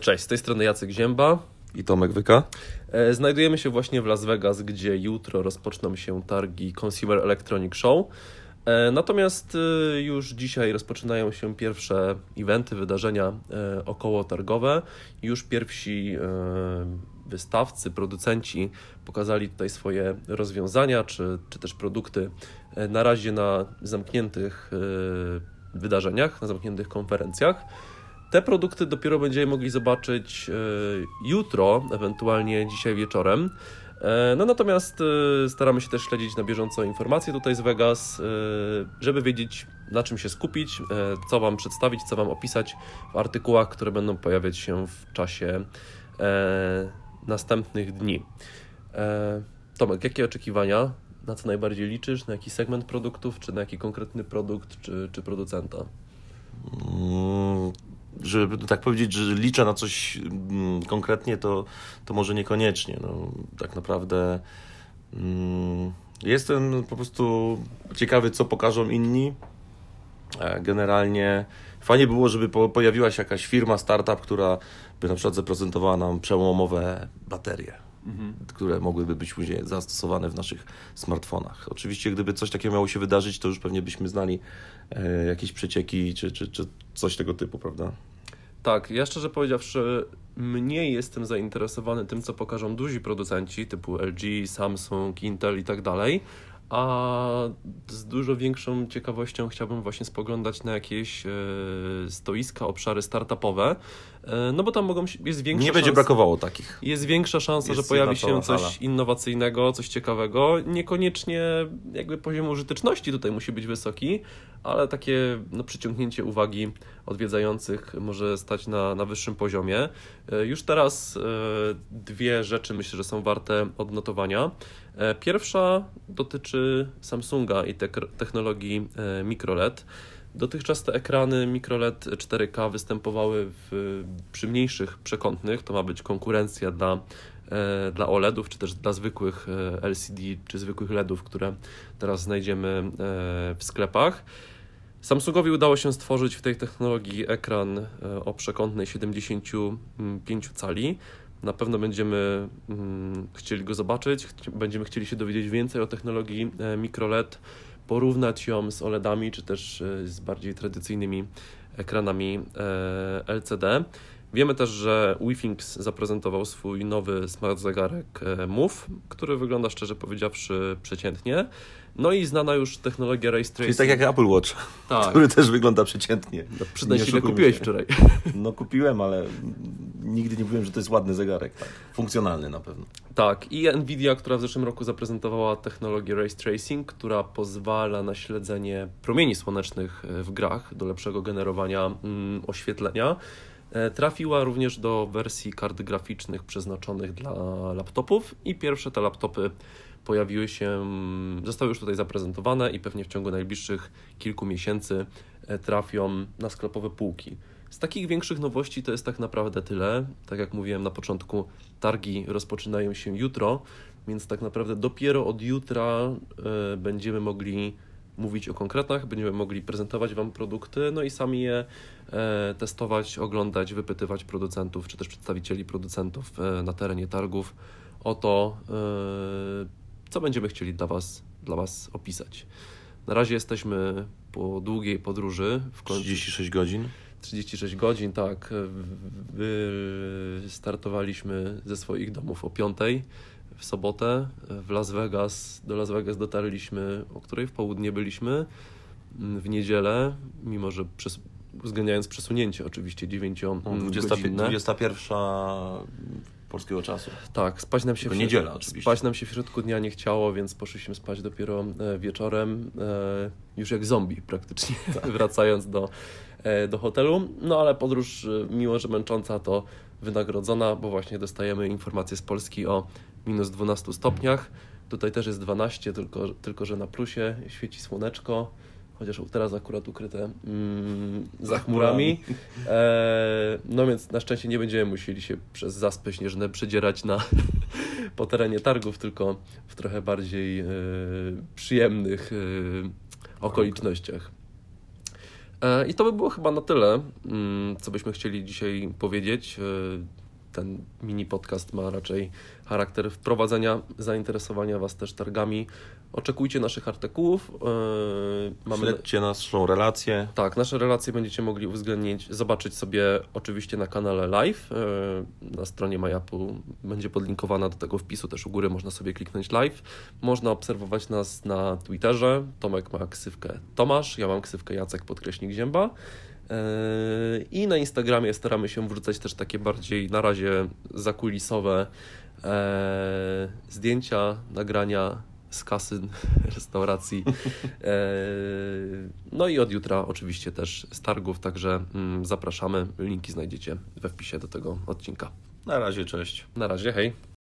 Cześć, z tej strony Jacek Zięba. I Tomek Wyka. E, znajdujemy się właśnie w Las Vegas, gdzie jutro rozpoczną się targi Consumer Electronic Show. E, natomiast e, już dzisiaj rozpoczynają się pierwsze eventy, wydarzenia około targowe. Już pierwsi wystawcy, producenci pokazali tutaj swoje rozwiązania czy, czy też produkty na razie na zamkniętych wydarzeniach, na zamkniętych konferencjach. Te produkty dopiero będziemy mogli zobaczyć e, jutro, ewentualnie dzisiaj wieczorem. E, no natomiast e, staramy się też śledzić na bieżąco informacje tutaj z Vegas, żeby wiedzieć na czym się skupić, co Wam przedstawić, co Wam opisać w artykułach, które będą pojawiać się w czasie następnych dni. Tomek, jakie oczekiwania? Na co najbardziej liczysz? Na jaki segment produktów, czy na jaki konkretny produkt, czy, czy producenta? Żeby tak powiedzieć, że liczę na coś mm, konkretnie, to, to może niekoniecznie. No, tak naprawdę mm, jestem po prostu ciekawy, co pokażą inni. E, generalnie fajnie było, żeby pojawiła się jakaś firma, startup, która by na przykład zaprezentowała nam przełomowe baterie. Mhm. które mogłyby być później zastosowane w naszych smartfonach. Oczywiście, gdyby coś takiego miało się wydarzyć, to już pewnie byśmy znali e, jakieś przecieki czy, czy, czy coś tego typu, prawda? Tak, ja szczerze powiedziawszy, mniej jestem zainteresowany tym, co pokażą duzi producenci typu LG, Samsung, Intel i tak dalej, a z dużo większą ciekawością chciałbym właśnie spoglądać na jakieś e, stoiska, obszary startupowe, no bo tam mogą, jest większa Nie będzie brakowało takich. Jest większa szansa, jest że pojawi się coś hala. innowacyjnego, coś ciekawego. Niekoniecznie jakby poziom użyteczności tutaj musi być wysoki, ale takie no, przyciągnięcie uwagi odwiedzających może stać na, na wyższym poziomie. E, już teraz dwie rzeczy myślę, że są warte odnotowania. Pierwsza dotyczy Samsunga i te technologii microLED. Dotychczas te ekrany microLED 4K występowały w, przy mniejszych przekątnych. To ma być konkurencja dla, e, dla OLEDów, czy też dla zwykłych e, LCD, czy zwykłych LEDów, które teraz znajdziemy e, w sklepach. Samsungowi udało się stworzyć w tej technologii ekran o przekątnej 75 cali. Na pewno będziemy mm, chcieli go zobaczyć, będziemy chcieli się dowiedzieć więcej o technologii microLED porównać ją z OLEDami, czy też e, z bardziej tradycyjnymi ekranami e, LCD. Wiemy też, że WeThings zaprezentował swój nowy smart zegarek e, Move, który wygląda szczerze powiedziawszy przeciętnie. No i znana już technologia Ray Tracing. Czyli tak jak Apple Watch, tak. który też wygląda przeciętnie. No, Przyznaj się, ile kupiłeś się. wczoraj. No kupiłem, ale nigdy nie mówiłem, że to jest ładny zegarek. Tak. Funkcjonalny na pewno. Tak. I Nvidia, która w zeszłym roku zaprezentowała technologię Ray Tracing, która pozwala na śledzenie promieni słonecznych e, w grach do lepszego generowania mm, oświetlenia. E, trafiła również do wersji kart graficznych przeznaczonych dla laptopów i pierwsze te laptopy pojawiły się, zostały już tutaj zaprezentowane i pewnie w ciągu najbliższych kilku miesięcy e, trafią na sklepowe półki. Z takich większych nowości to jest tak naprawdę tyle. Tak jak mówiłem na początku, targi rozpoczynają się jutro, więc tak naprawdę dopiero od jutra y, będziemy mogli mówić o konkretach, będziemy mogli prezentować Wam produkty, no i sami je y, testować, oglądać, wypytywać producentów czy też przedstawicieli producentów y, na terenie targów o to, co będziemy chcieli dla Was, dla was opisać. Na razie jesteśmy po długiej podróży. W końcu. 36 godzin. 36 godzin, tak. Startowaliśmy ze swoich domów o 5 w sobotę. W Las Vegas, do Las Vegas dotarliśmy, o której w południe byliśmy. W niedzielę, mimo że przez, uwzględniając przesunięcie oczywiście 9 21 polskiego czasu. Tak, spać nam się w niedziela oczywiście. Spać nam się w środku dnia nie chciało, więc poszliśmy spać dopiero e, wieczorem, e, już jak zombie praktycznie, tak. wracając do, do hotelu. No ale podróż, mimo że męcząca, to wynagrodzona, bo właśnie dostajemy informacje z Polski o minus 12 stopniach. Tutaj też jest 12, tylko, tylko że na plusie świeci słoneczko chociaż teraz akurat ukryte mm, za chmurami. E, no więc na szczęście nie będziemy musieli się przez zaspy śnieżne przedzierać na, po terenie targów, tylko w trochę bardziej e, przyjemnych e, okolicznościach. I to by było chyba na tyle, mm, co byśmy chcieli dzisiaj powiedzieć ten mini podcast ma raczej charakter wprowadzenia, zainteresowania Was też targami. Oczekujcie naszych artykułów. Yy, mamy... Śledźcie naszą relację. Tak, nasze relacje będziecie mogli uwzględnić, zobaczyć sobie oczywiście na kanale live. Yy, na stronie MyApu będzie podlinkowana do tego wpisu, też u góry można sobie kliknąć live. Można obserwować nas na Twitterze. Tomek ma ksywkę Tomasz, ja mam ksywkę Jacek podkreśnik Zięba. Yy, I na Instagramie staramy się wrzucać też takie bardziej na razie zakulisowe e, zdjęcia, nagrania z kasyn restauracji. E, no i od jutra oczywiście też z targów, także mm, zapraszamy. Linki znajdziecie we wpisie do tego odcinka. Na razie, cześć. Na razie, hej.